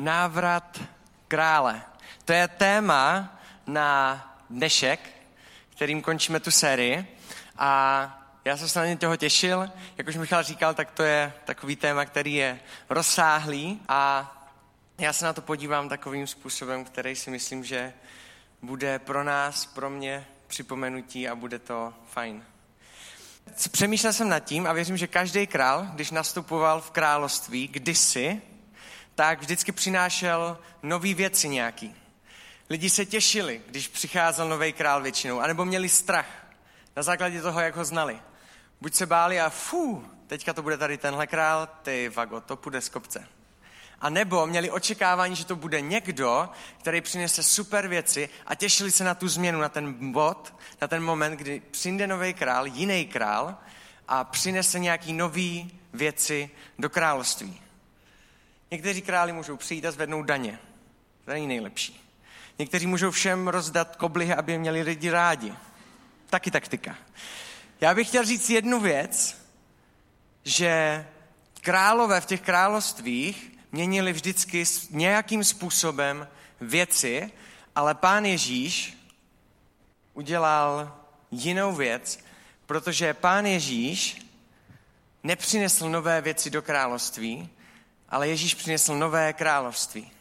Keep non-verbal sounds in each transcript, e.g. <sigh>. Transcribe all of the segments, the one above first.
Návrat krále. To je téma na dnešek, kterým končíme tu sérii. A já jsem se na ně toho těšil. Jak už Michal říkal, tak to je takový téma, který je rozsáhlý a já se na to podívám takovým způsobem, který si myslím, že bude pro nás, pro mě připomenutí a bude to fajn. Přemýšlel jsem nad tím a věřím, že každý král, když nastupoval v království kdysi, tak vždycky přinášel nové věci nějaký. Lidi se těšili, když přicházel nový král většinou, anebo měli strach na základě toho, jak ho znali. Buď se báli a fú, teďka to bude tady tenhle král, ty vago, to půjde z kopce. A nebo měli očekávání, že to bude někdo, který přinese super věci a těšili se na tu změnu, na ten bod, na ten moment, kdy přijde nový král, jiný král a přinese nějaký nový věci do království. Někteří králi můžou přijít a zvednout daně. To není nejlepší. Někteří můžou všem rozdat koblihy, aby je měli lidi rádi. Taky taktika. Já bych chtěl říct jednu věc, že králové v těch královstvích měnili vždycky nějakým způsobem věci, ale pán Ježíš udělal jinou věc, protože pán Ježíš nepřinesl nové věci do království, ale Ježíš přinesl nové království.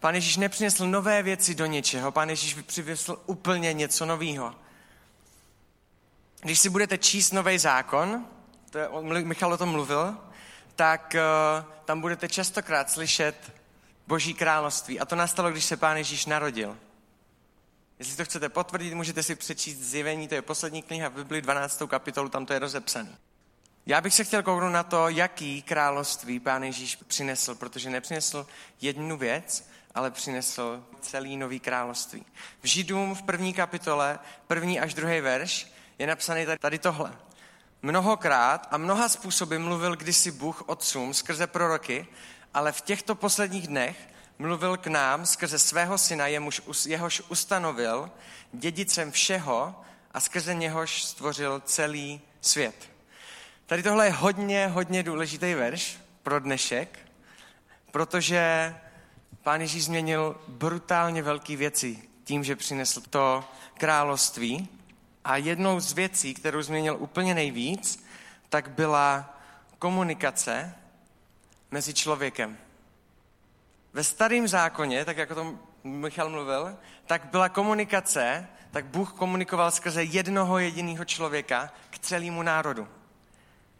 Pán Ježíš nepřinesl nové věci do něčeho, pán Ježíš přinesl úplně něco nového. Když si budete číst nový zákon, to je, Michal o tom mluvil, tak uh, tam budete častokrát slyšet Boží království. A to nastalo, když se Pán Ježíš narodil. Jestli to chcete potvrdit, můžete si přečíst zjevení, to je poslední kniha v Bibli, 12. kapitolu, tam to je rozepsané. Já bych se chtěl kouknout na to, jaký království Pán Ježíš přinesl, protože nepřinesl jednu věc, ale přinesl celý nový království. V Židům v první kapitole, první až druhý verš, je napsaný tady tohle. Mnohokrát a mnoha způsoby mluvil kdysi Bůh otcům skrze proroky, ale v těchto posledních dnech mluvil k nám skrze svého syna, jemuž, jehož ustanovil dědicem všeho a skrze něhož stvořil celý svět. Tady tohle je hodně, hodně důležitý verš pro dnešek, protože pán Ježíš změnil brutálně velké věci tím, že přinesl to království. A jednou z věcí, kterou změnil úplně nejvíc, tak byla komunikace mezi člověkem. Ve starém zákoně, tak jako to Michal mluvil, tak byla komunikace, tak Bůh komunikoval skrze jednoho jediného člověka k celému národu.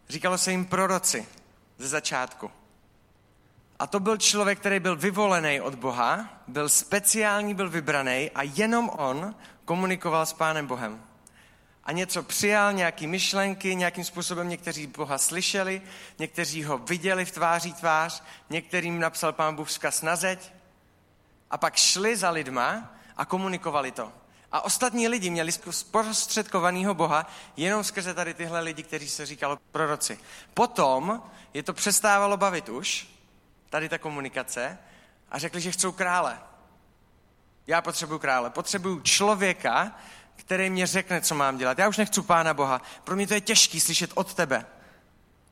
Říkalo se jim proroci ze začátku. A to byl člověk, který byl vyvolený od Boha, byl speciální, byl vybraný a jenom on komunikoval s Pánem Bohem a něco přijal, nějaký myšlenky, nějakým způsobem někteří Boha slyšeli, někteří ho viděli v tváří tvář, některým napsal pán Bůh vzkaz na zeď a pak šli za lidma a komunikovali to. A ostatní lidi měli zprostředkovaného Boha jenom skrze tady tyhle lidi, kteří se říkalo proroci. Potom je to přestávalo bavit už, tady ta komunikace, a řekli, že chcou krále. Já potřebuju krále. Potřebuju člověka, který mě řekne, co mám dělat. Já už nechci Pána Boha. Pro mě to je těžký slyšet od tebe.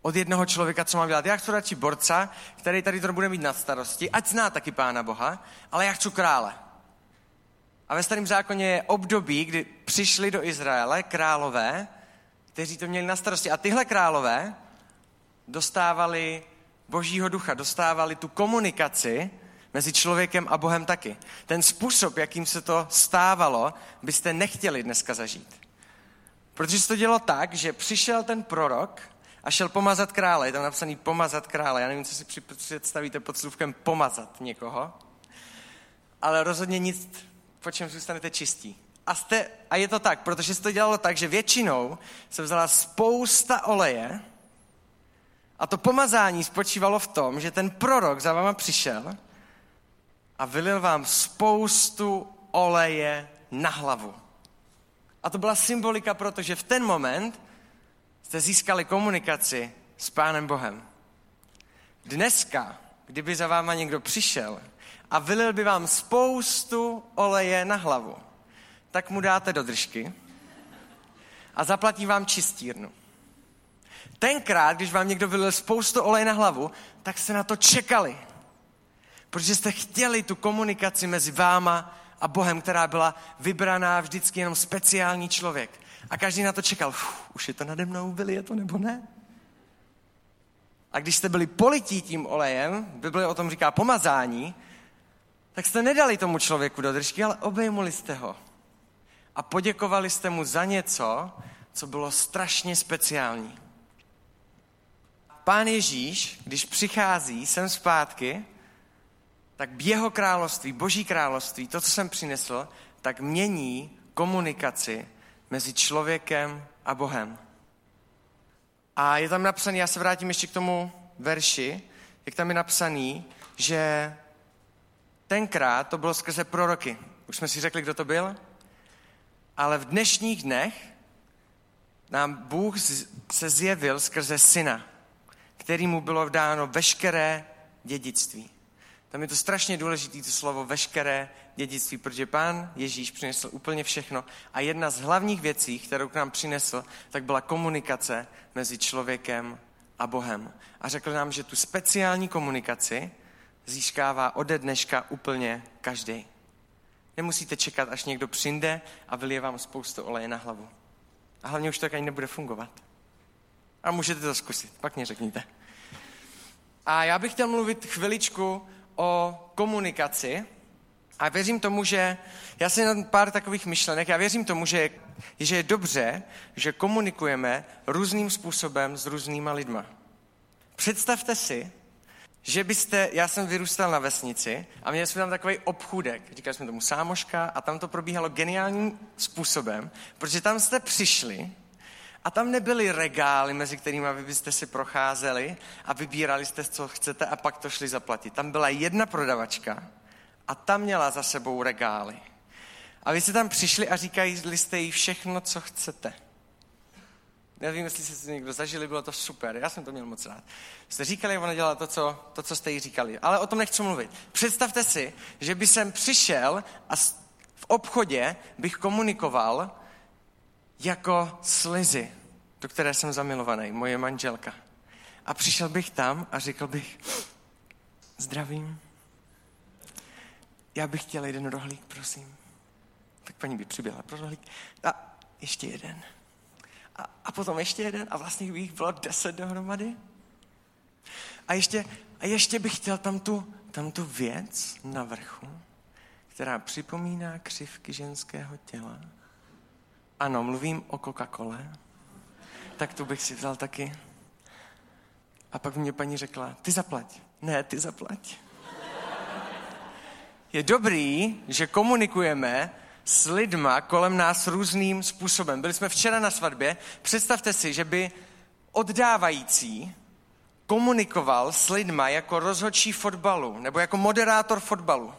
Od jednoho člověka, co mám dělat. Já chci radši borca, který tady to bude mít na starosti, ať zná taky Pána Boha, ale já chci krále. A ve starém zákoně je období, kdy přišli do Izraele králové, kteří to měli na starosti. A tyhle králové dostávali božího ducha, dostávali tu komunikaci Mezi člověkem a Bohem taky. Ten způsob, jakým se to stávalo, byste nechtěli dneska zažít. Protože se to dělo tak, že přišel ten prorok a šel pomazat krále. Je tam napsaný pomazat krále. Já nevím, co si představíte pod slůvkem pomazat někoho. Ale rozhodně nic, po čem zůstanete čistí. A, jste, a je to tak, protože se to dělalo tak, že většinou se vzala spousta oleje a to pomazání spočívalo v tom, že ten prorok za váma přišel a vylil vám spoustu oleje na hlavu. A to byla symbolika, protože v ten moment jste získali komunikaci s Pánem Bohem. Dneska, kdyby za váma někdo přišel a vylil by vám spoustu oleje na hlavu, tak mu dáte do držky a zaplatí vám čistírnu. Tenkrát, když vám někdo vylil spoustu oleje na hlavu, tak jste na to čekali Protože jste chtěli tu komunikaci mezi váma a Bohem, která byla vybraná vždycky jenom speciální člověk. A každý na to čekal, už je to nade mnou, byli je to nebo ne? A když jste byli polití tím olejem, Bible o tom říká pomazání, tak jste nedali tomu člověku do držky, ale obejmuli jste ho. A poděkovali jste mu za něco, co bylo strašně speciální. Pán Ježíš, když přichází sem zpátky, tak jeho království, boží království, to, co jsem přinesl, tak mění komunikaci mezi člověkem a Bohem. A je tam napsaný, já se vrátím ještě k tomu verši, jak tam je napsaný, že tenkrát to bylo skrze proroky. Už jsme si řekli, kdo to byl? Ale v dnešních dnech nám Bůh se zjevil skrze syna, který mu bylo vdáno veškeré dědictví. Tam je to strašně důležité, to slovo veškeré dědictví, protože pán Ježíš přinesl úplně všechno. A jedna z hlavních věcí, kterou k nám přinesl, tak byla komunikace mezi člověkem a Bohem. A řekl nám, že tu speciální komunikaci získává ode dneška úplně každý. Nemusíte čekat, až někdo přijde a vylije vám spoustu oleje na hlavu. A hlavně už to tak ani nebude fungovat. A můžete to zkusit, pak mě řekněte. A já bych chtěl mluvit chviličku o komunikaci a věřím tomu, že já si na pár takových myšlenek, já věřím tomu, že, že je dobře, že komunikujeme různým způsobem s různýma lidma. Představte si, že byste, já jsem vyrůstal na vesnici a měli jsme tam takový obchůdek, říkali jsme tomu sámoška a tam to probíhalo geniálním způsobem, protože tam jste přišli a tam nebyly regály, mezi kterými vy byste si procházeli a vybírali jste, co chcete a pak to šli zaplatit. Tam byla jedna prodavačka a tam měla za sebou regály. A vy jste tam přišli a říkali jste jí všechno, co chcete. Nevím, jestli jste si někdo zažili, bylo to super, já jsem to měl moc rád. Jste říkali, ona dělala to co, to, co jste jí říkali. Ale o tom nechci mluvit. Představte si, že by jsem přišel a v obchodě bych komunikoval jako slizy, do které jsem zamilovaný, moje manželka. A přišel bych tam a řekl bych, zdravím, já bych chtěl jeden rohlík, prosím. Tak paní by přiběhla pro rohlík. A ještě jeden. A, a potom ještě jeden a vlastně bych bylo deset dohromady. A ještě, a ještě bych chtěl tam tu, tam tu věc na vrchu, která připomíná křivky ženského těla. Ano, mluvím o Coca-Cole. Tak tu bych si vzal taky. A pak mě paní řekla, ty zaplať. Ne, ty zaplať. Je dobrý, že komunikujeme s lidma kolem nás různým způsobem. Byli jsme včera na svatbě. Představte si, že by oddávající komunikoval s lidma jako rozhodčí fotbalu nebo jako moderátor fotbalu.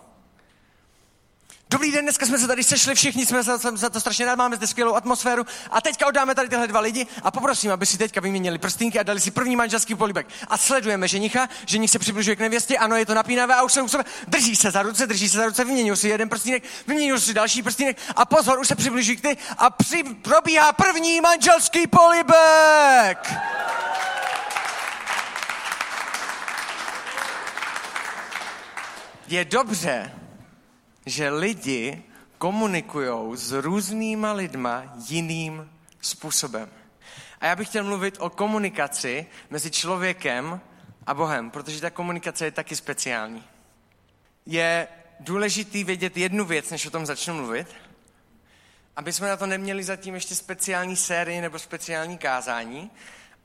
Dobrý den, dneska jsme se tady sešli, všichni jsme za, za to strašně rád, máme zde skvělou atmosféru a teďka oddáme tady tyhle dva lidi a poprosím, aby si teďka vyměnili prstínky a dali si první manželský polibek. A sledujeme ženicha, ženich se přibližuje k nevěstě, ano, je to napínavé a už se u sebe drží se za ruce, drží se za ruce, vyměňují si jeden prstínek, vyměňují si další prstínek a pozor, už se přibližují k ty a při, probíhá první manželský polibek. Je dobře, že lidi komunikují s různýma lidma jiným způsobem. A já bych chtěl mluvit o komunikaci mezi člověkem a Bohem, protože ta komunikace je taky speciální. Je důležitý vědět jednu věc, než o tom začnu mluvit, aby jsme na to neměli zatím ještě speciální sérii nebo speciální kázání,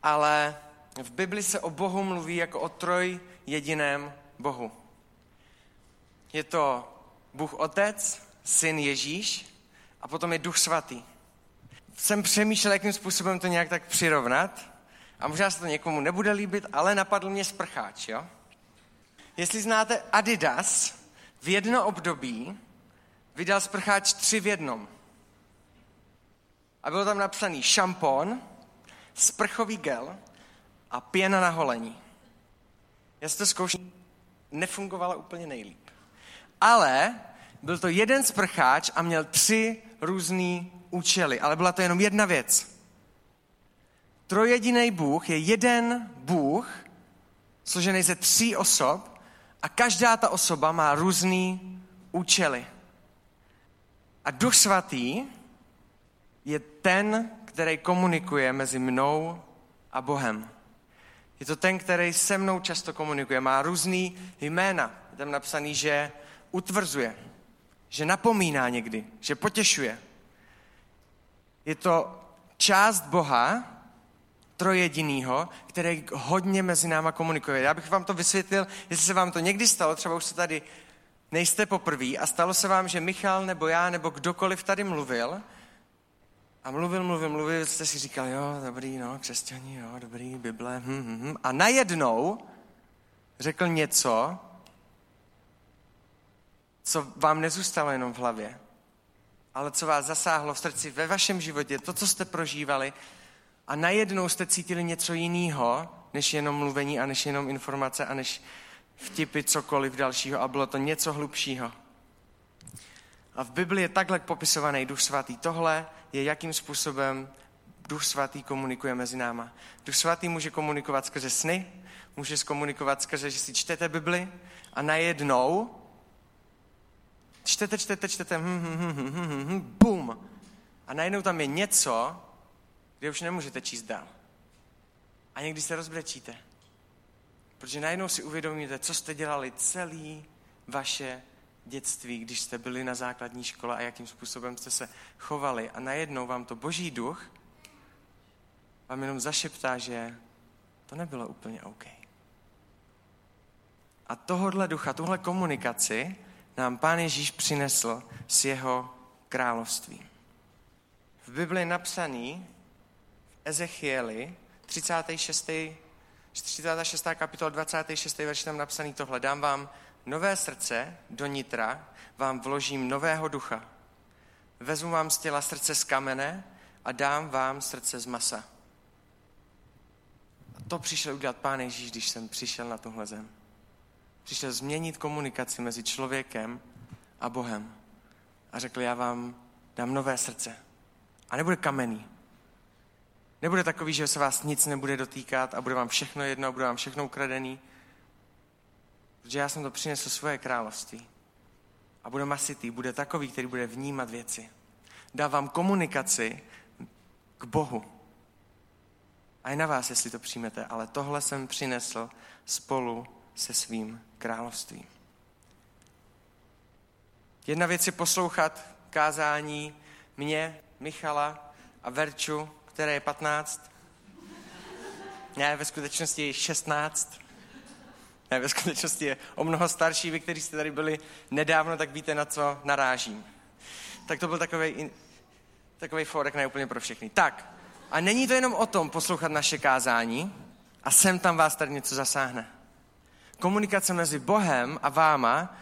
ale v Bibli se o Bohu mluví jako o troj jediném Bohu. Je to Bůh Otec, Syn Ježíš a potom je Duch Svatý. Jsem přemýšlel, jakým způsobem to nějak tak přirovnat a možná se to někomu nebude líbit, ale napadl mě sprcháč, jo? Jestli znáte Adidas, v jedno období vydal sprcháč tři v jednom. A bylo tam napsaný šampon, sprchový gel a pěna na holení. Já si to zkoušel, nefungovalo úplně nejlíp. Ale byl to jeden sprcháč a měl tři různé účely, ale byla to jenom jedna věc. Trojediný Bůh je jeden Bůh, složený ze tří osob A každá ta osoba má různý účely. A Duch Svatý je ten, který komunikuje mezi mnou a Bohem. Je to ten, který se mnou často komunikuje. Má různý jména. Je tam napsaný, že utvrzuje, že napomíná někdy, že potěšuje. Je to část Boha, trojedinýho, který hodně mezi náma komunikuje. Já bych vám to vysvětlil, jestli se vám to někdy stalo, třeba už se tady nejste poprví a stalo se vám, že Michal nebo já nebo kdokoliv tady mluvil a mluvil, mluvil, mluvil, jste si říkal, jo, dobrý, no, křesťani, jo, dobrý, Bible, hm, hm, hm. A najednou řekl něco, co vám nezůstalo jenom v hlavě, ale co vás zasáhlo v srdci ve vašem životě, to, co jste prožívali, a najednou jste cítili něco jiného, než jenom mluvení a než jenom informace a než vtipy cokoliv dalšího a bylo to něco hlubšího. A v Biblii je takhle popisovaný Duch Svatý. Tohle je, jakým způsobem Duch Svatý komunikuje mezi náma. Duch Svatý může komunikovat skrze sny, může komunikovat skrze, že si čtete Bibli a najednou čtete, čtete, čtete, hm, hm, hm, hm, hm, hm, hm, bum. A najednou tam je něco, kde už nemůžete číst dál. A někdy se rozbrečíte. Protože najednou si uvědomíte, co jste dělali celý vaše dětství, když jste byli na základní škole a jakým způsobem jste se chovali. A najednou vám to boží duch vám jenom zašeptá, že to nebylo úplně OK. A tohohle ducha, tuhle komunikaci nám Pán Ježíš přinesl z jeho království. V Bibli napsaný, Ezechieli, 36. 36. kapitola 26. verš tam napsaný tohle. Dám vám nové srdce do nitra, vám vložím nového ducha. Vezmu vám z těla srdce z kamene a dám vám srdce z masa. A to přišel udělat Pán Ježíš, když jsem přišel na tuhle zem. Přišel změnit komunikaci mezi člověkem a Bohem. A řekl, já vám dám nové srdce. A nebude kamenný, Nebude takový, že se vás nic nebude dotýkat a bude vám všechno jedno a bude vám všechno ukradený. Protože já jsem to přinesl svoje království. A bude masitý, bude takový, který bude vnímat věci. Dá vám komunikaci k Bohu. A je na vás, jestli to přijmete, ale tohle jsem přinesl spolu se svým královstvím. Jedna věc je poslouchat kázání mě, Michala a Verču, které je 15. Ne, ve skutečnosti je 16. Ne, ve skutečnosti je o mnoho starší. Vy, kteří jste tady byli nedávno, tak víte, na co narážím. Tak to byl takový takový forek ne úplně pro všechny. Tak, a není to jenom o tom poslouchat naše kázání a sem tam vás tady něco zasáhne. Komunikace mezi Bohem a váma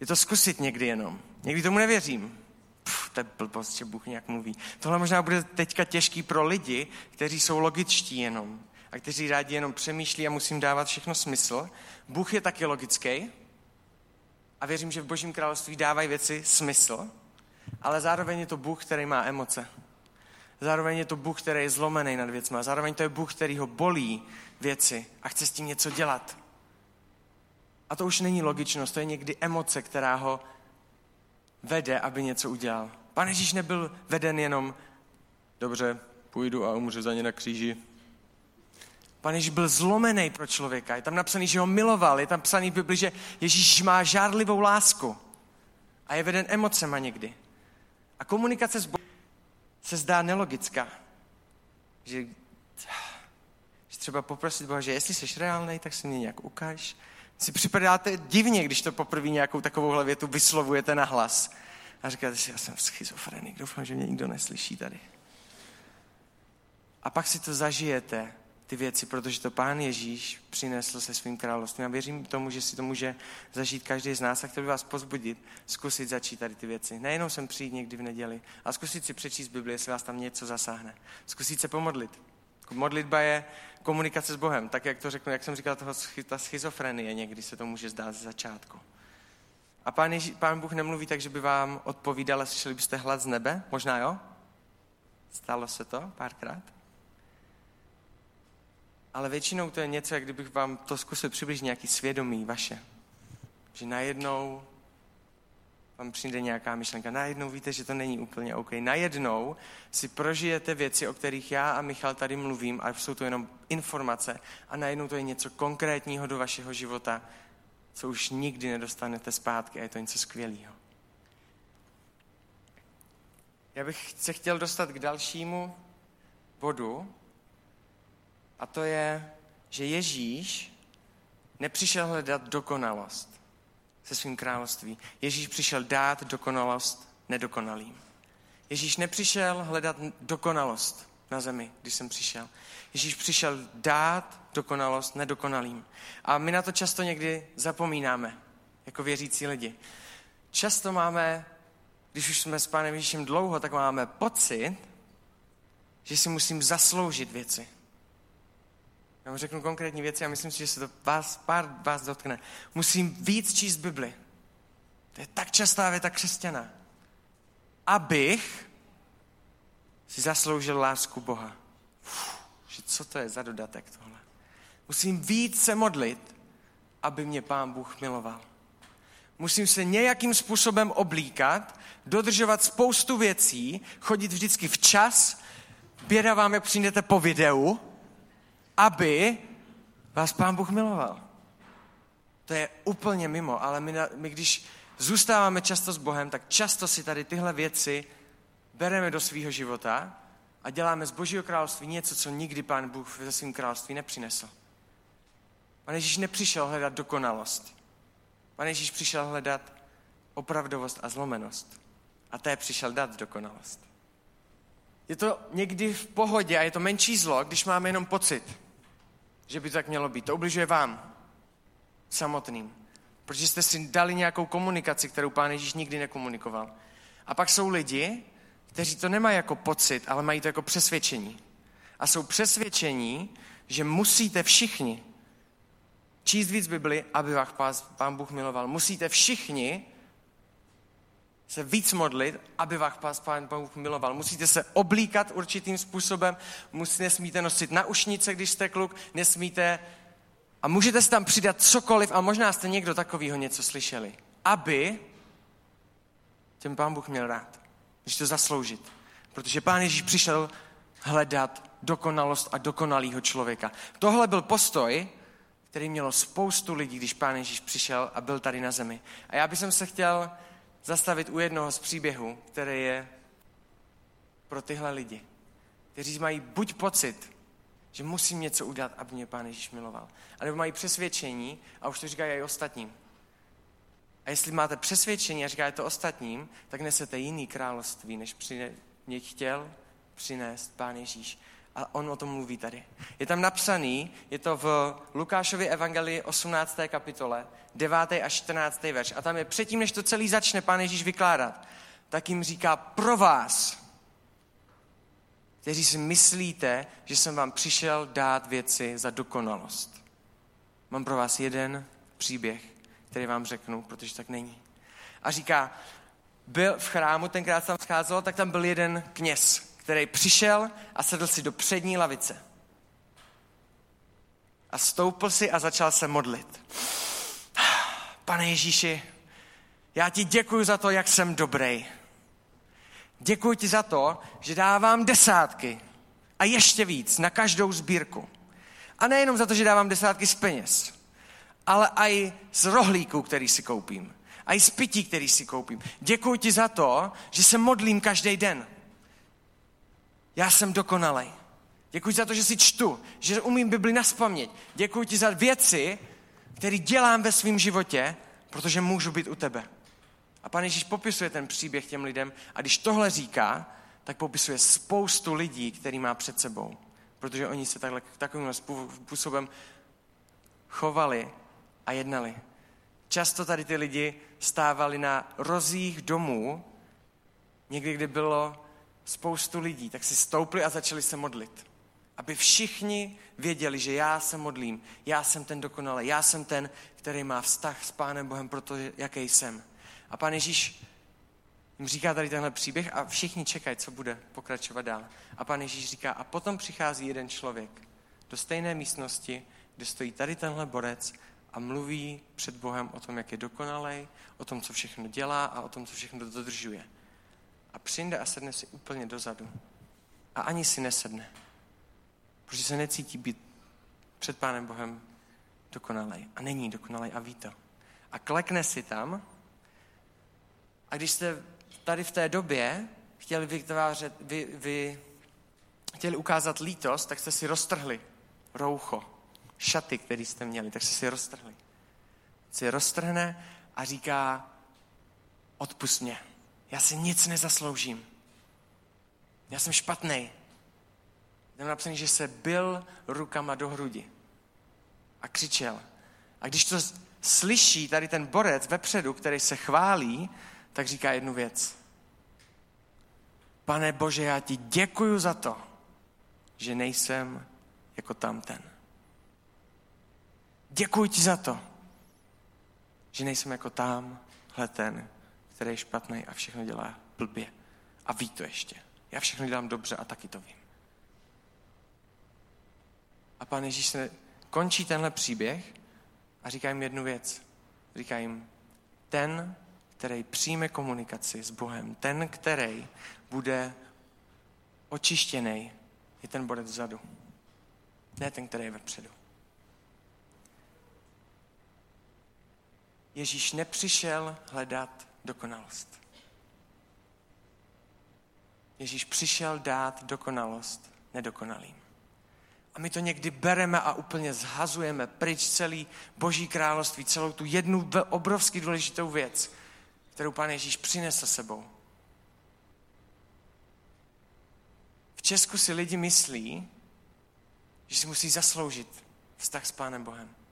je to zkusit někdy jenom. Někdy tomu nevěřím pff, to je blbost, že Bůh nějak mluví. Tohle možná bude teďka těžký pro lidi, kteří jsou logičtí jenom a kteří rádi jenom přemýšlí a musím dávat všechno smysl. Bůh je taky logický a věřím, že v Božím království dávají věci smysl, ale zároveň je to Bůh, který má emoce. Zároveň je to Bůh, který je zlomený nad věcmi. Zároveň to je Bůh, který ho bolí věci a chce s tím něco dělat. A to už není logičnost, to je někdy emoce, která ho vede, aby něco udělal. Pan Ježíš nebyl veden jenom, dobře, půjdu a umřu za ně na kříži. Pan Ježíš byl zlomený pro člověka. Je tam napsaný, že ho miloval. Je tam napsaný v Bibli, že Ježíš má žárlivou lásku. A je veden emocema někdy. A komunikace s Bohem se zdá nelogická. Že, že třeba poprosit Boha, že jestli jsi reálný, tak si mě nějak ukáž si připadáte divně, když to poprvé nějakou takovouhle větu vyslovujete na hlas. A říkáte si, já jsem schizofrenik, doufám, že mě nikdo neslyší tady. A pak si to zažijete, ty věci, protože to Pán Ježíš přinesl se svým královstvím. A věřím tomu, že si to může zažít každý z nás a chtěl bych vás pozbudit, zkusit začít tady ty věci. Nejenom sem přijít někdy v neděli, ale zkusit si přečíst Bibli, jestli vás tam něco zasáhne. Zkusit se pomodlit. Modlitba je komunikace s Bohem, tak jak to řeknu, jak jsem říkal, toho, ta schizofrenie někdy se to může zdát ze začátku. A pán, Ježí, pán Bůh nemluví tak, že by vám odpovídal a slyšeli byste hlad z nebe? Možná jo? Stalo se to párkrát? ale většinou to je něco, jak kdybych vám to zkusil přibližit nějaký svědomí vaše. Že najednou vám přijde nějaká myšlenka. Najednou víte, že to není úplně OK. Najednou si prožijete věci, o kterých já a Michal tady mluvím, a jsou to jenom informace. A najednou to je něco konkrétního do vašeho života, co už nikdy nedostanete zpátky a je to něco skvělého. Já bych se chtěl dostat k dalšímu bodu, a to je, že Ježíš nepřišel hledat dokonalost se svým království. Ježíš přišel dát dokonalost nedokonalým. Ježíš nepřišel hledat dokonalost na zemi, když jsem přišel. Ježíš přišel dát dokonalost nedokonalým. A my na to často někdy zapomínáme, jako věřící lidi. Často máme, když už jsme s Pánem Ježíšem dlouho, tak máme pocit, že si musím zasloužit věci. Já vám řeknu konkrétní věci a myslím si, že se to vás, pár vás dotkne. Musím víc číst Bibli. To je tak častá věta křesťana. Abych si zasloužil lásku Boha. Uf, že co to je za dodatek tohle? Musím víc se modlit, aby mě Pán Bůh miloval. Musím se nějakým způsobem oblíkat, dodržovat spoustu věcí, chodit vždycky včas, běda vám, jak přijdete po videu, aby vás Pán Bůh miloval. To je úplně mimo, ale my, my když zůstáváme často s Bohem, tak často si tady tyhle věci bereme do svého života a děláme z Božího království něco, co nikdy Pán Bůh ze svým království nepřinesl. Pane Ježíš nepřišel hledat dokonalost. Pane Ježíš přišel hledat opravdovost a zlomenost. A té přišel dát dokonalost. Je to někdy v pohodě a je to menší zlo, když máme jenom pocit, že by to tak mělo být. To ubližuje vám samotným. Protože jste si dali nějakou komunikaci, kterou Pán Ježíš nikdy nekomunikoval. A pak jsou lidi, kteří to nemají jako pocit, ale mají to jako přesvědčení. A jsou přesvědčení, že musíte všichni číst víc Bibli, aby vás Pán Bůh miloval. Musíte všichni se víc modlit, aby vás Pán Bůh miloval. Musíte se oblíkat určitým způsobem, musíte, nesmíte nosit naušnice, když jste kluk, nesmíte a můžete si tam přidat cokoliv a možná jste někdo takového něco slyšeli. Aby těm Pán Bůh měl rád. Když to zasloužit. Protože Pán Ježíš přišel hledat dokonalost a dokonalýho člověka. Tohle byl postoj, který mělo spoustu lidí, když Pán Ježíš přišel a byl tady na zemi. A já bych se chtěl zastavit u jednoho z příběhů, který je pro tyhle lidi, kteří mají buď pocit, že musím něco udělat, aby mě Pán Ježíš miloval, anebo mají přesvědčení, a už to říkají i ostatním. A jestli máte přesvědčení a říkáte to ostatním, tak nesete jiný království, než přine, mě chtěl přinést Pán Ježíš. A on o tom mluví tady. Je tam napsaný, je to v Lukášově evangelii 18. kapitole, 9. a 14. verš. A tam je předtím, než to celý začne pán Ježíš vykládat, tak jim říká pro vás, kteří si myslíte, že jsem vám přišel dát věci za dokonalost. Mám pro vás jeden příběh, který vám řeknu, protože tak není. A říká, byl v chrámu, tenkrát tam scházelo, tak tam byl jeden kněz, který přišel a sedl si do přední lavice. A stoupil si a začal se modlit. Pane Ježíši, já ti děkuji za to, jak jsem dobrý. Děkuji ti za to, že dávám desátky a ještě víc na každou sbírku. A nejenom za to, že dávám desátky z peněz, ale i z rohlíků, který si koupím. A i z pití, který si koupím. Děkuji ti za to, že se modlím každý den. Já jsem dokonalej. Děkuji za to, že si čtu, že umím Bibli naspamět. Děkuji ti za věci, které dělám ve svém životě, protože můžu být u tebe. A pan Ježíš popisuje ten příběh těm lidem a když tohle říká, tak popisuje spoustu lidí, který má před sebou. Protože oni se takhle, takovým způsobem chovali a jednali. Často tady ty lidi stávali na rozích domů, někdy, kdy bylo spoustu lidí, tak si stoupli a začali se modlit. Aby všichni věděli, že já se modlím, já jsem ten dokonalý, já jsem ten, který má vztah s Pánem Bohem, protože jaký jsem. A Pán Ježíš jim říká tady tenhle příběh a všichni čekají, co bude pokračovat dál. A Pán Ježíš říká, a potom přichází jeden člověk do stejné místnosti, kde stojí tady tenhle borec a mluví před Bohem o tom, jak je dokonalej, o tom, co všechno dělá a o tom, co všechno dodržuje. A přijde a sedne si úplně dozadu. A ani si nesedne. Protože se necítí být před Pánem Bohem dokonalej. A není dokonalej a ví to. A klekne si tam. A když jste tady v té době chtěli vytvářet, vy, vy, chtěli ukázat lítost, tak jste si roztrhli roucho, šaty, které jste měli, tak jste si roztrhli. Si roztrhne a říká, odpust mě, já si nic nezasloužím. Já jsem špatný. Tam napsaný, že se byl rukama do hrudi a křičel. A když to slyší tady ten borec vepředu, který se chválí, tak říká jednu věc. Pane Bože, já ti děkuju za to, že nejsem jako tamten. Děkuji ti za to, že nejsem jako tamhle ten, který je špatný a všechno dělá blbě. A ví to ještě. Já všechno dělám dobře a taky to vím. A pán Ježíš se končí tenhle příběh a říká jim jednu věc. Říká jim, ten, který přijme komunikaci s Bohem, ten, který bude očištěný, je ten borec vzadu. Ne ten, který je vepředu. Ježíš nepřišel hledat dokonalost. Ježíš přišel dát dokonalost nedokonalým. A my to někdy bereme a úplně zhazujeme pryč celý Boží království, celou tu jednu obrovský důležitou věc, kterou Pán Ježíš přinesl sebou. V Česku si lidi myslí, že si musí zasloužit vztah s Pánem Bohem.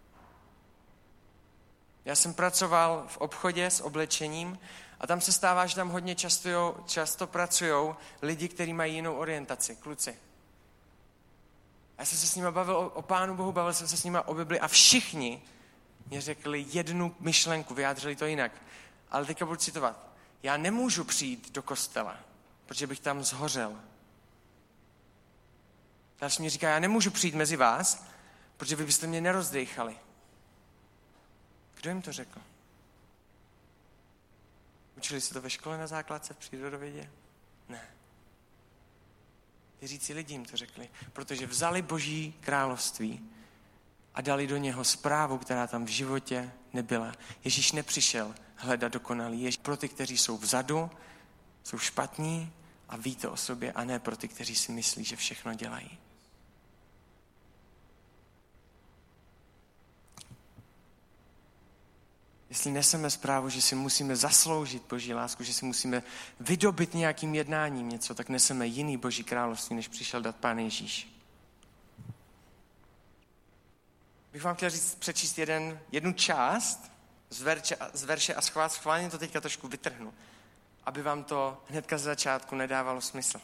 Já jsem pracoval v obchodě s oblečením a tam se stává, že tam hodně často, často pracují lidi, kteří mají jinou orientaci, kluci. Já jsem se s nimi bavil o, o Pánu Bohu, bavil jsem se s nimi o Bibli a všichni mě řekli jednu myšlenku, vyjádřili to jinak. Ale teďka budu citovat. Já nemůžu přijít do kostela, protože bych tam zhořel. Další mi říká, já nemůžu přijít mezi vás, protože vy byste mě nerozdechali. Kdo jim to řekl? Učili se to ve škole na základce v přírodovědě? Ne. Věřící lidi jim to řekli, protože vzali boží království a dali do něho zprávu, která tam v životě nebyla. Ježíš nepřišel hledat dokonalý. Ježíš pro ty, kteří jsou vzadu, jsou špatní a ví to o sobě, a ne pro ty, kteří si myslí, že všechno dělají. Jestli neseme zprávu, že si musíme zasloužit Boží lásku, že si musíme vydobit nějakým jednáním něco, tak neseme jiný Boží království, než přišel dát Pán Ježíš. Bych vám chtěl říct, přečíst jeden, jednu část z verše, z verše a schvál, schválně to teďka trošku vytrhnu, aby vám to hnedka z začátku nedávalo smysl.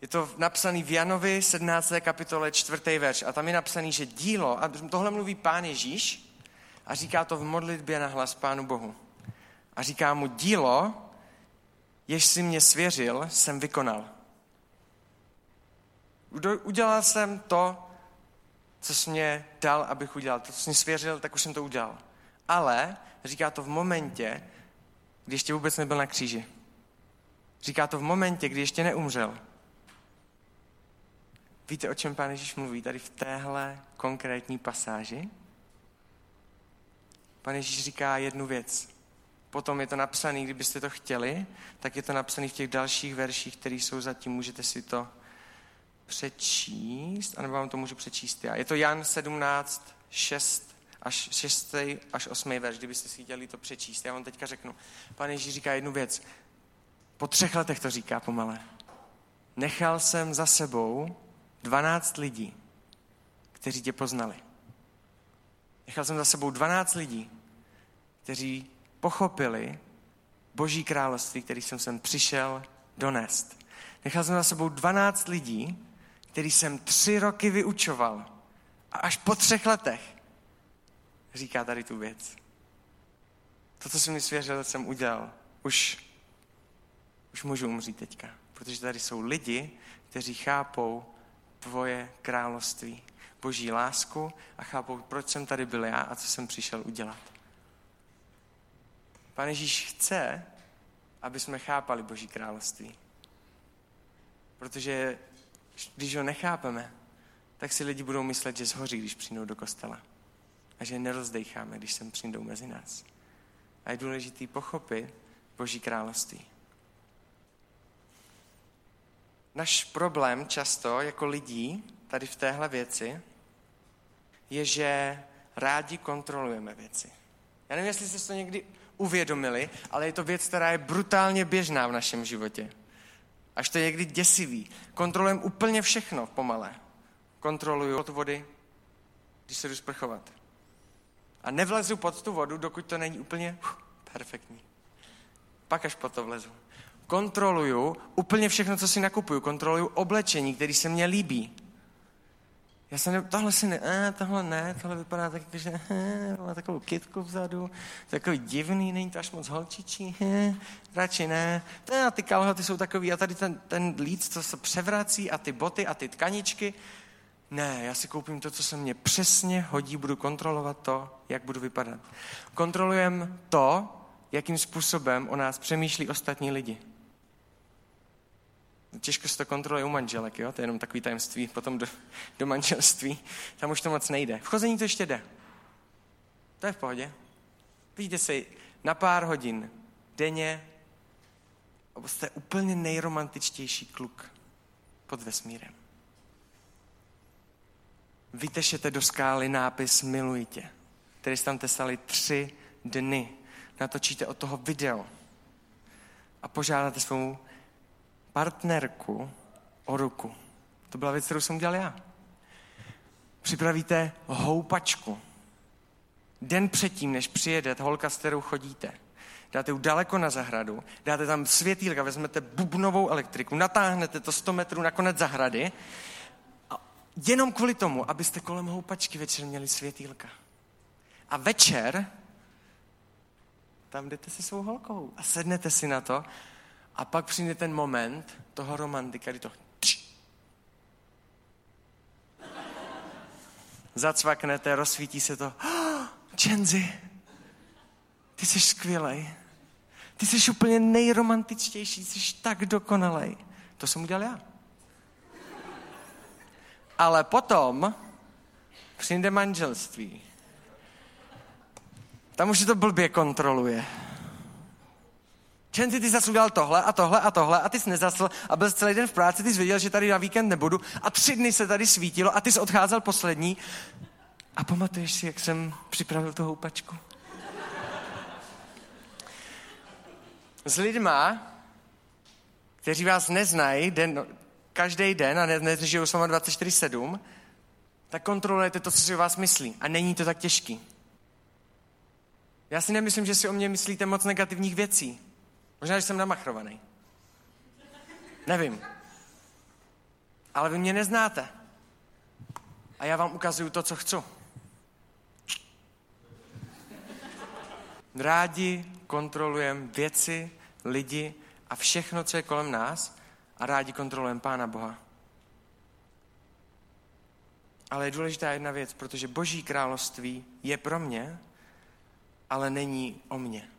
Je to napsaný v Janovi 17. kapitole 4. verš a tam je napsaný, že dílo, a tohle mluví Pán Ježíš, a říká to v modlitbě na hlas Pánu Bohu. A říká mu, dílo, jež si mě svěřil, jsem vykonal. Udělal jsem to, co jsi mě dal, abych udělal. To, co jsi mě svěřil, tak už jsem to udělal. Ale říká to v momentě, kdy ještě vůbec nebyl na kříži. Říká to v momentě, kdy ještě neumřel. Víte, o čem Pán Ježíš mluví tady v téhle konkrétní pasáži? Pan Ježíš říká jednu věc. Potom je to napsané, kdybyste to chtěli, tak je to napsané v těch dalších verších, které jsou zatím. Můžete si to přečíst, anebo vám to můžu přečíst já. Je to Jan 17, 6 až 6. až 8. verš, kdybyste si chtěli to přečíst. Já vám teďka řeknu. Pan Ježíš říká jednu věc. Po třech letech to říká pomale. Nechal jsem za sebou 12 lidí, kteří tě poznali. Nechal jsem za sebou 12 lidí, kteří pochopili Boží království, který jsem sem přišel donést. Nechal jsem za sebou 12 lidí, který jsem tři roky vyučoval. A až po třech letech říká tady tu věc. To, co jsem mi svěřil, jsem udělal. Už, už můžu umřít teďka. Protože tady jsou lidi, kteří chápou tvoje království, boží lásku a chápou, proč jsem tady byl já a co jsem přišel udělat. Pane Ježíš chce, aby jsme chápali boží království. Protože když ho nechápeme, tak si lidi budou myslet, že zhoří, když přijdou do kostela. A že nerozdejcháme, když sem přijdou mezi nás. A je důležité pochopit Boží království. Náš problém často jako lidí tady v téhle věci je, že rádi kontrolujeme věci. Já nevím, jestli jste to někdy uvědomili, ale je to věc, která je brutálně běžná v našem životě. Až to je někdy děsivý. Kontrolujeme úplně všechno pomalé. Kontroluju od vody, když se jdu sprchovat. A nevlezu pod tu vodu, dokud to není úplně uh, perfektní. Pak až po to vlezu. Kontroluju úplně všechno, co si nakupuju. Kontroluju oblečení, který se mně líbí. Já jsem, ne, tohle si ne, eh, tohle ne, tohle vypadá tak, že eh, má takovou kitku vzadu, takový divný, není to až moc holčičí, eh, radši ne. A ty kalhoty jsou takový, a tady ten, ten líc, co se převrací, a ty boty, a ty tkaničky. Ne, já si koupím to, co se mně přesně hodí, budu kontrolovat to, jak budu vypadat. Kontrolujem to, jakým způsobem o nás přemýšlí ostatní lidi. Těžko se to kontroluje u manželek, jo? to je jenom takový tajemství, potom do, do manželství, tam už to moc nejde. V chození to ještě jde. To je v pohodě. Vidíte si na pár hodin denně, jste úplně nejromantičtější kluk pod vesmírem. Vytešete do skály nápis Miluji tě, který jste tam tesali tři dny. Natočíte od toho video a požádáte svou partnerku o ruku. To byla věc, kterou jsem udělal já. Připravíte houpačku. Den předtím, než přijede holka, s kterou chodíte. Dáte ji daleko na zahradu, dáte tam světýlka, vezmete bubnovou elektriku, natáhnete to 100 metrů na konec zahrady a jenom kvůli tomu, abyste kolem houpačky večer měli světýlka. A večer tam jdete si svou holkou a sednete si na to a pak přijde ten moment toho romantika, kdy to zacvaknete, rozsvítí se to. <gasps> Čenzi, ty jsi skvělej. Ty jsi úplně nejromantičtější, jsi tak dokonalej. To jsem udělal já. Ale potom přijde manželství. Tam už se to blbě kontroluje. Čenci, ty jsi udělal tohle a tohle a tohle a ty jsi nezasl a byl celý den v práci, ty jsi věděl, že tady na víkend nebudu a tři dny se tady svítilo a ty jsi odcházel poslední. A pamatuješ si, jak jsem připravil tu houpačku? S lidma, kteří vás neznají den, každý den a ne, nežijou s váma 24-7, tak kontrolujete to, co si o vás myslí. A není to tak těžký. Já si nemyslím, že si o mě myslíte moc negativních věcí. Možná, že jsem namachrovaný. Nevím. Ale vy mě neznáte. A já vám ukazuju to, co chci. Rádi kontrolujeme věci, lidi a všechno, co je kolem nás a rádi kontrolujeme Pána Boha. Ale je důležitá jedna věc, protože Boží království je pro mě, ale není o mně.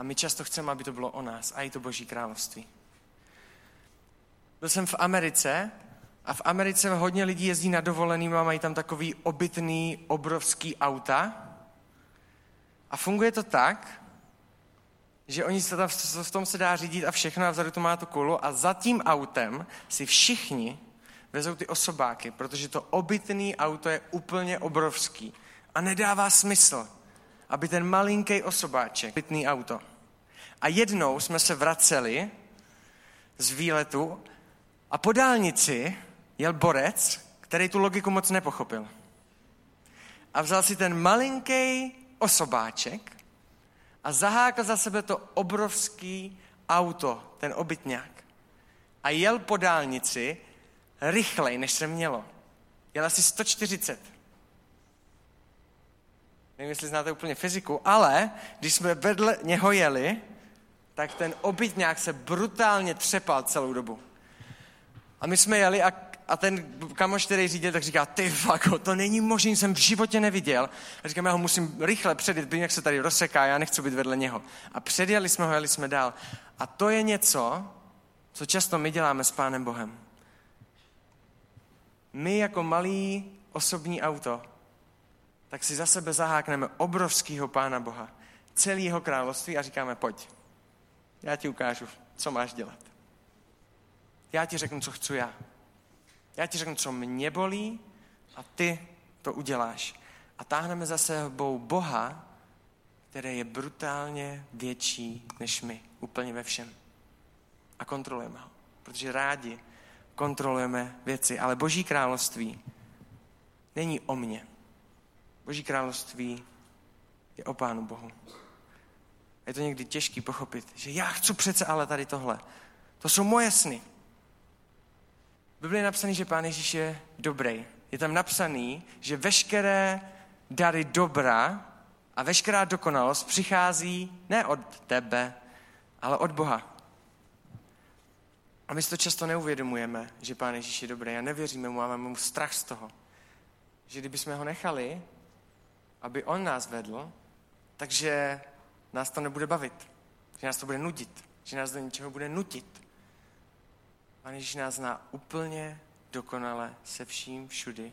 A my často chceme, aby to bylo o nás a i to Boží království. Byl jsem v Americe a v Americe hodně lidí jezdí na dovoleným a mají tam takový obytný, obrovský auta. A funguje to tak, že oni se tam, v tom se dá řídit a všechno a vzadu to má tu kulu a za tím autem si všichni vezou ty osobáky, protože to obytný auto je úplně obrovský a nedává smysl, aby ten malinký osobáček, obytný auto, a jednou jsme se vraceli z výletu a po dálnici jel borec, který tu logiku moc nepochopil. A vzal si ten malinký osobáček a zahákl za sebe to obrovský auto, ten obytňák. A jel po dálnici rychlej, než se mělo. Jel asi 140. Nevím, jestli znáte úplně fyziku, ale když jsme vedle něho jeli, tak ten obytňák se brutálně třepal celou dobu. A my jsme jeli a, a ten kamoš, který řídil, tak říká, ty fako, to není možné, jsem v životě neviděl. A říkám, já ho musím rychle předjet, jak se tady rozseká, já nechci být vedle něho. A předjeli jsme ho, jeli jsme dál. A to je něco, co často my děláme s Pánem Bohem. My jako malý osobní auto, tak si za sebe zahákneme obrovského Pána Boha, celý jeho království a říkáme, pojď, já ti ukážu, co máš dělat. Já ti řeknu, co chci já. Já ti řeknu, co mě bolí a ty to uděláš. A táhneme za sebou Boha, který je brutálně větší než my, úplně ve všem. A kontrolujeme ho, protože rádi kontrolujeme věci. Ale Boží království není o mně. Boží království je o Pánu Bohu. Je to někdy těžký pochopit, že já chci přece ale tady tohle. To jsou moje sny. V Biblii je napsaný, že Pán Ježíš je dobrý. Je tam napsaný, že veškeré dary dobra a veškerá dokonalost přichází ne od tebe, ale od Boha. A my si to často neuvědomujeme, že Pán Ježíš je dobrý a nevěříme mu a máme mu strach z toho. Že kdybychom ho nechali, aby on nás vedl, takže nás to nebude bavit. Že nás to bude nudit. Že nás do něčeho bude nutit. Pán Ježíš nás zná úplně dokonale se vším všudy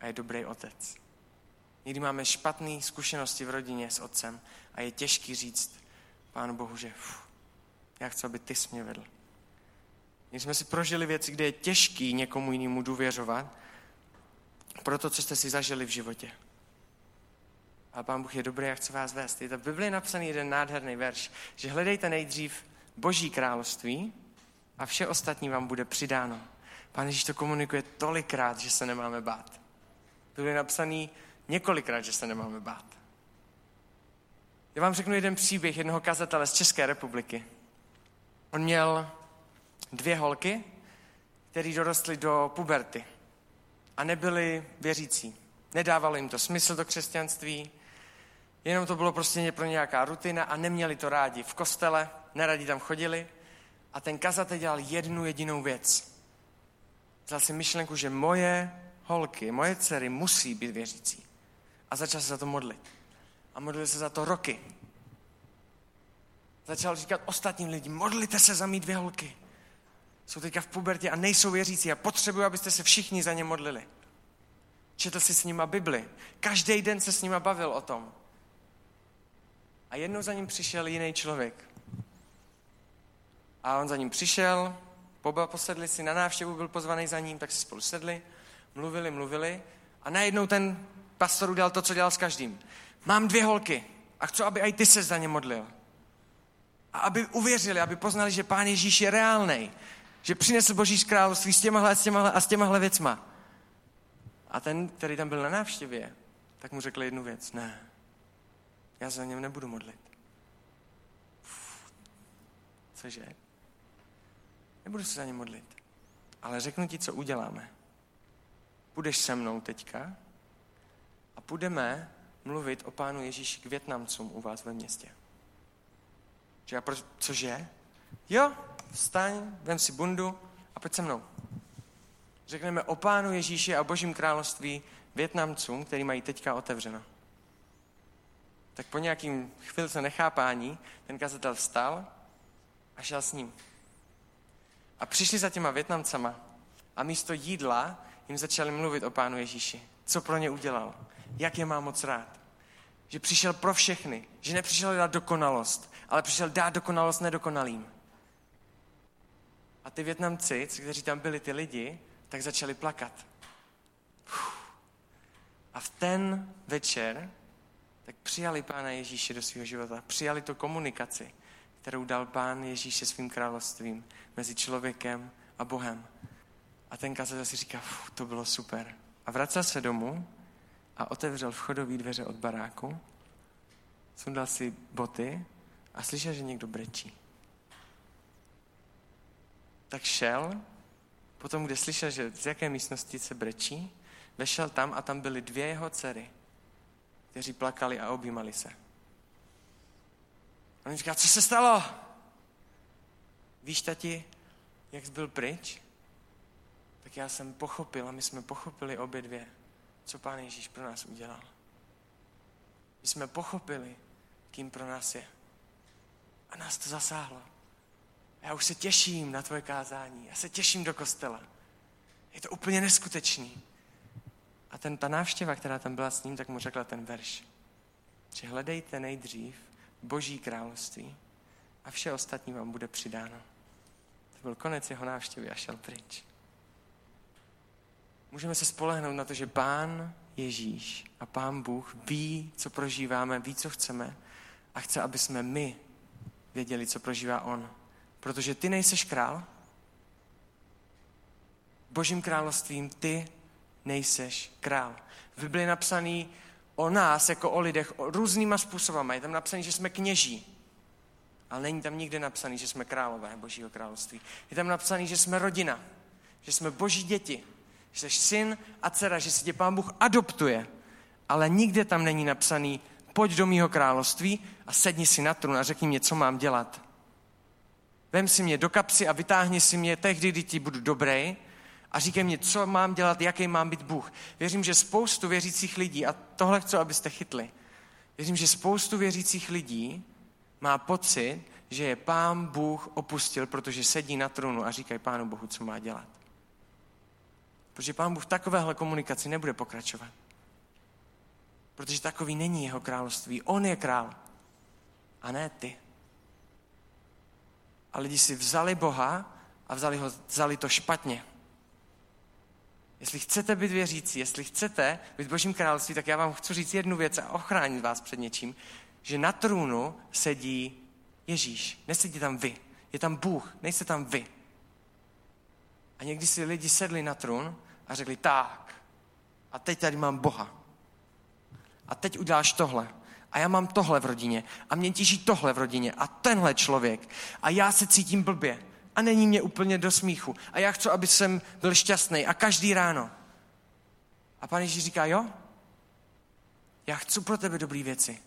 a je dobrý otec. Někdy máme špatné zkušenosti v rodině s otcem a je těžký říct Pánu Bohu, že uf, já chci, aby ty jsi mě vedl. Když jsme si prožili věci, kde je těžký někomu jinému důvěřovat, pro to, co jste si zažili v životě. A Pán Bůh je dobrý a chce vás vést. Je to v Biblii napsaný jeden nádherný verš, že hledejte nejdřív Boží království a vše ostatní vám bude přidáno. Pán Ježíš to komunikuje tolikrát, že se nemáme bát. Bylo napsaný několikrát, že se nemáme bát. Já vám řeknu jeden příběh jednoho kazatele z České republiky. On měl dvě holky, které dorostly do puberty a nebyly věřící. Nedávalo jim to smysl do křesťanství, jenom to bylo prostě pro nějaká rutina a neměli to rádi. V kostele neradi tam chodili a ten kazatel dělal jednu jedinou věc. Vzal si myšlenku, že moje holky, moje dcery musí být věřící. A začal se za to modlit. A modlil se za to roky. Začal říkat ostatním lidem, modlite se za mý dvě holky. Jsou teďka v pubertě a nejsou věřící a potřebuji, abyste se všichni za ně modlili. Četl si s nima Bibli. Každý den se s nima bavil o tom. A jednou za ním přišel jiný člověk. A on za ním přišel, poba posedli si na návštěvu, byl pozvaný za ním, tak si spolu sedli, mluvili, mluvili a najednou ten pastor udělal to, co dělal s každým. Mám dvě holky a chci, aby i ty se za ně modlil. A aby uvěřili, aby poznali, že Pán Ježíš je reálný, že přinesl Boží království s těmahle, s těmahle a s těmahle věcma. A ten, který tam byl na návštěvě, tak mu řekl jednu věc. Ne, já se za něm nebudu modlit. Cože? Nebudu se za ně modlit. Ale řeknu ti, co uděláme. Půjdeš se mnou teďka a půjdeme mluvit o pánu Ježíši k Větnamcům u vás ve městě. Že já proč, cože? Jo, vstaň, vem si bundu a pojď se mnou. Řekneme o pánu Ježíši a božím království Větnamcům, který mají teďka otevřeno. Tak po nějakým chvilce nechápání ten kazatel vstal a šel s ním. A přišli za těma Větnamcama a místo jídla jim začali mluvit o Pánu Ježíši. Co pro ně udělal? Jak je má moc rád? Že přišel pro všechny. Že nepřišel dát dokonalost, ale přišel dát dokonalost nedokonalým. A ty Větnamci, kteří tam byli, ty lidi, tak začali plakat. A v ten večer tak přijali Pána Ježíše do svého života. Přijali to komunikaci kterou dal Pán Ježíš se svým královstvím mezi člověkem a Bohem. A ten kazatel si říká, to bylo super. A vracel se domů a otevřel vchodové dveře od baráku, sundal si boty a slyšel, že někdo brečí. Tak šel, potom, kde slyšel, že z jaké místnosti se brečí, vešel tam a tam byly dvě jeho dcery, kteří plakali a objímali se. A on říká, co se stalo? Víš, tati, jak jsi byl pryč? tak já jsem pochopil a my jsme pochopili obě dvě, co Pán Ježíš pro nás udělal. My jsme pochopili, kým pro nás je. A nás to zasáhlo. Já už se těším na tvoje kázání. Já se těším do kostela. Je to úplně neskutečný. A ten, ta návštěva, která tam byla s ním, tak mu řekla ten verš. Že hledejte nejdřív Boží království a vše ostatní vám bude přidáno. To byl konec jeho návštěvy a šel pryč. Můžeme se spolehnout na to, že Pán Ježíš a Pán Bůh ví, co prožíváme, ví, co chceme a chce, aby jsme my věděli, co prožívá On. Protože ty nejseš král, božím královstvím ty nejseš král. V Bibli je napsaný o nás, jako o lidech, o různýma způsobama. Je tam napsaný, že jsme kněží. Ale není tam nikde napsaný, že jsme králové Božího království. Je tam napsaný, že jsme rodina, že jsme boží děti, že jsi syn a dcera, že si tě pán Bůh adoptuje. Ale nikde tam není napsaný, pojď do mýho království a sedni si na trůn a řekni mě, co mám dělat. Vem si mě do kapsy a vytáhni si mě tehdy, kdy ti budu dobrý a říkej mě, co mám dělat, jaký mám být Bůh. Věřím, že spoustu věřících lidí, a tohle chci, abyste chytli, věřím, že spoustu věřících lidí má pocit, že je pán Bůh opustil, protože sedí na trůnu a říkají pánu Bohu, co má dělat. Protože pán Bůh takovéhle komunikaci nebude pokračovat. Protože takový není jeho království. On je král. A ne ty. A lidi si vzali Boha a vzali, ho, vzali to špatně. Jestli chcete být věřící, jestli chcete být Božím království, tak já vám chci říct jednu věc a ochránit vás před něčím, že na trůnu sedí Ježíš. Nesedí tam vy. Je tam Bůh, nejste tam vy. A někdy si lidi sedli na trůn a řekli, tak, a teď tady mám Boha. A teď uděláš tohle. A já mám tohle v rodině. A mě těží tohle v rodině. A tenhle člověk. A já se cítím blbě a není mě úplně do smíchu. A já chci, aby jsem byl šťastný a každý ráno. A pan Ježíš říká, jo, já chci pro tebe dobré věci,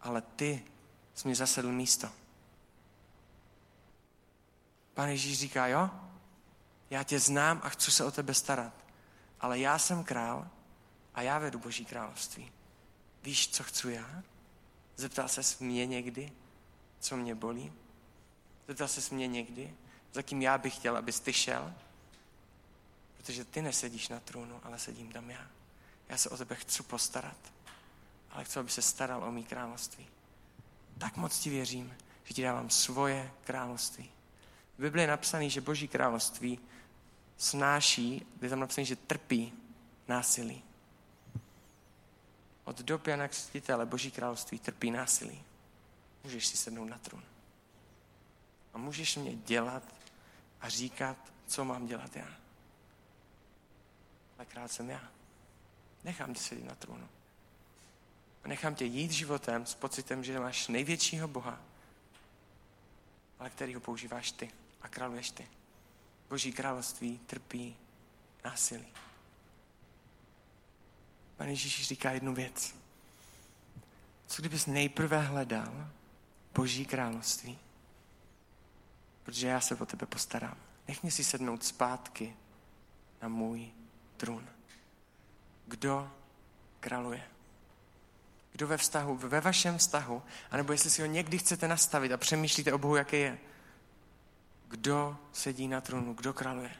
ale ty jsi mi zasedl místo. Pan Ježíš říká, jo, já tě znám a chci se o tebe starat, ale já jsem král a já vedu Boží království. Víš, co chci já? Zeptal se mě někdy, co mě bolí? Zeptal se mě někdy, za kým já bych chtěl, abys ty šel, protože ty nesedíš na trůnu, ale sedím tam já. Já se o tebe chci postarat, ale chci, aby se staral o mý království. Tak moc ti věřím, že ti dávám svoje království. V Bibli je napsaný, že Boží království snáší, je tam napsaný, že trpí násilí. Od dob Jana Křtitele Boží království trpí násilí. Můžeš si sednout na trůn. A můžeš mě dělat a říkat, co mám dělat já. Ale krát jsem já. Nechám tě sedět na trůnu. A nechám tě jít životem s pocitem, že máš největšího Boha, ale který ho používáš ty a králuješ ty. Boží království trpí násilí. Pane Ježíš říká jednu věc. Co kdybys nejprve hledal Boží království protože já se o tebe postarám. Nech mě si sednout zpátky na můj trůn. Kdo králuje? Kdo ve vztahu, ve vašem vztahu, anebo jestli si ho někdy chcete nastavit a přemýšlíte o Bohu, jaký je. Kdo sedí na trůnu, kdo králuje?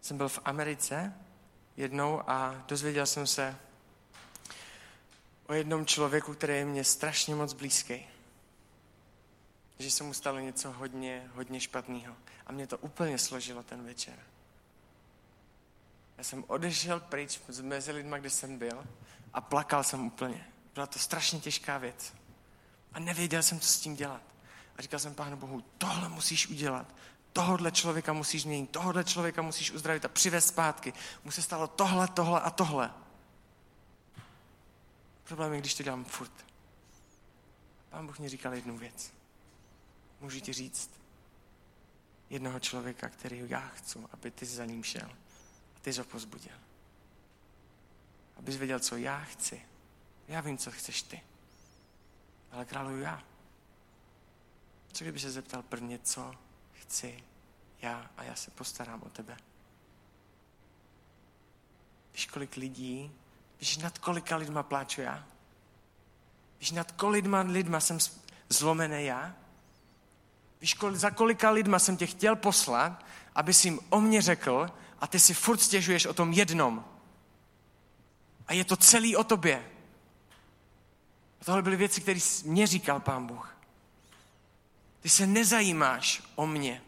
Jsem byl v Americe jednou a dozvěděl jsem se o jednom člověku, který je mě strašně moc blízký že se mu stalo něco hodně, hodně špatného. A mě to úplně složilo ten večer. Já jsem odešel pryč mezi lidma, kde jsem byl a plakal jsem úplně. Byla to strašně těžká věc. A nevěděl jsem, co s tím dělat. A říkal jsem Pánu Bohu, tohle musíš udělat. Tohodle člověka musíš změnit, tohodle člověka musíš uzdravit a přivést zpátky. Mu se stalo tohle, tohle a tohle. Problém je, když to dělám furt. Pán Bůh mi říkal jednu věc můžu ti říct jednoho člověka, který já chci, aby ty za ním šel a ty ho pozbudil. Abys věděl, co já chci. Já vím, co chceš ty. Ale králuju já. Co kdyby se zeptal prvně, co chci já a já se postarám o tebe. Víš, kolik lidí, víš, nad kolika lidma pláču já? Víš, nad kolika lidma jsem zlomený já? Víš, kol, za kolika lidma jsem tě chtěl poslat, aby jsi jim o mě řekl a ty si furt stěžuješ o tom jednom. A je to celý o tobě. A tohle byly věci, které mě říkal pán Bůh. Ty se nezajímáš o mě.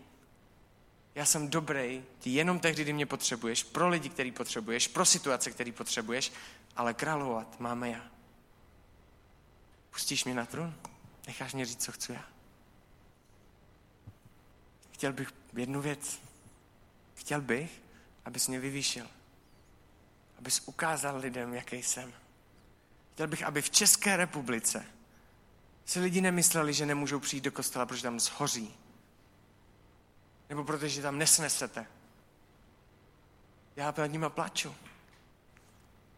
Já jsem dobrý ty jenom tehdy, kdy mě potřebuješ, pro lidi, který potřebuješ, pro situace, který potřebuješ, ale královat máme já. Pustíš mě na trůn? Necháš mě říct, co chci já. Chtěl bych jednu věc. Chtěl bych, abys mě vyvýšil. Abys ukázal lidem, jaký jsem. Chtěl bych, aby v České republice si lidi nemysleli, že nemůžou přijít do kostela, protože tam zhoří. Nebo protože tam nesnesete. Já nad nima plaču.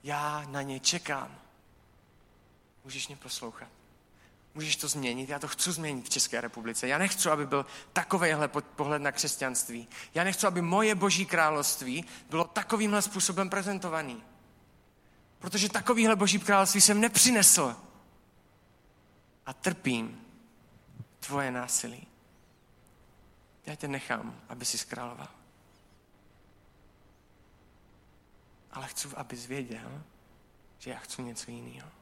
Já na ně čekám. Můžeš mě poslouchat. Můžeš to změnit, já to chci změnit v České republice. Já nechci, aby byl takovýhle pohled na křesťanství. Já nechci, aby moje boží království bylo takovýmhle způsobem prezentovaný. Protože takovýhle boží království jsem nepřinesl. A trpím tvoje násilí. Já tě nechám, aby si skráloval. Ale chci, abys věděl, že já chci něco jiného.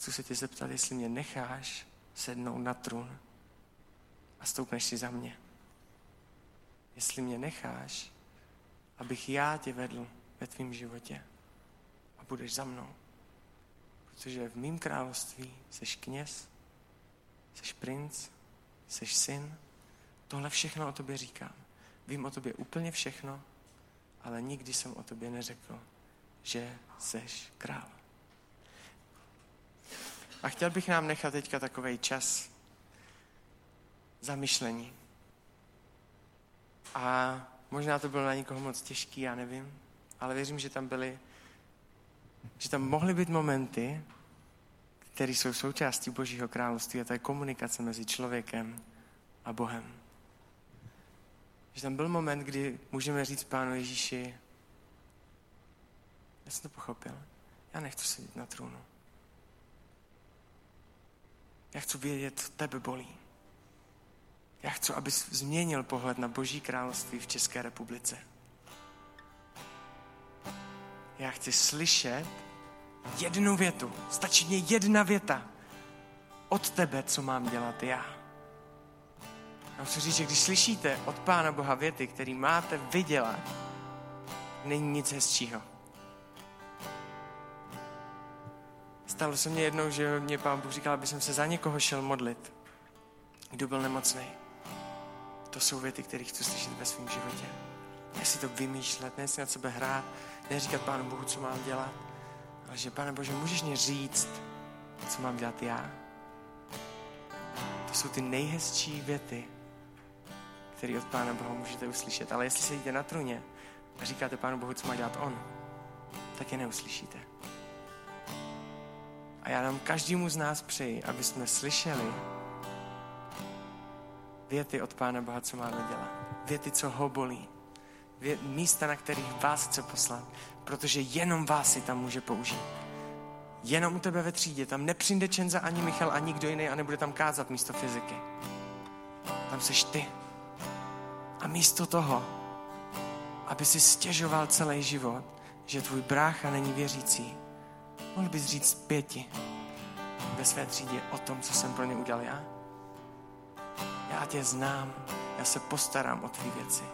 Chci se tě zeptat, jestli mě necháš sednout na trůn a stoupneš si za mě. Jestli mě necháš, abych já tě vedl ve tvém životě a budeš za mnou. Protože v mém království seš kněz, seš princ, seš syn. Tohle všechno o tobě říkám. Vím o tobě úplně všechno, ale nikdy jsem o tobě neřekl, že seš král. A chtěl bych nám nechat teďka takový čas zamyšlení. A možná to bylo na někoho moc těžký, já nevím, ale věřím, že tam byly, že tam mohly být momenty, které jsou součástí Božího království a to je komunikace mezi člověkem a Bohem. Že tam byl moment, kdy můžeme říct Pánu Ježíši, já jsem to pochopil, já nechci sedět na trůnu. Já chci vědět, co tebe bolí. Já chci, abys změnil pohled na Boží království v České republice. Já chci slyšet jednu větu. Stačí mě jedna věta od tebe, co mám dělat já. Já chci říct, že když slyšíte od Pána Boha věty, které máte vydělat, není nic hezčího. Stalo se mně jednou, že mě pán Bůh říkal, aby jsem se za někoho šel modlit, kdo byl nemocný. To jsou věty, které chci slyšet ve svém životě. Ne si to vymýšlet, ne si na sebe hrát, ne říkat Pánu Bohu, co mám dělat, ale že, Pane Bože, můžeš mě říct, co mám dělat já. To jsou ty nejhezčí věty, které od Pána Boha můžete uslyšet. Ale jestli sedíte na truně a říkáte Pánu Bohu, co má dělat On, tak je neuslyšíte. A já nám každému z nás přeji, aby jsme slyšeli věty od Pána Boha, co máme dělat. Věty, co ho bolí. Vě- místa, na kterých vás chce poslat. Protože jenom vás si tam může použít. Jenom u tebe ve třídě. Tam nepřijde Čenza ani Michal, ani kdo jiný a nebude tam kázat místo fyziky. Tam seš ty. A místo toho, aby si stěžoval celý život, že tvůj brácha není věřící, Mohl bys říct pěti ve své třídě o tom, co jsem pro ně udělal já? Já tě znám, já se postarám o tvý věci,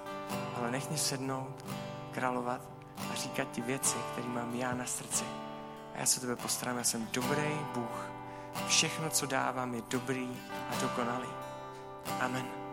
ale nech mě sednout, královat a říkat ti věci, které mám já na srdci. A já se tebe postarám, já jsem dobrý Bůh. Všechno, co dávám, je dobrý a dokonalý. Amen.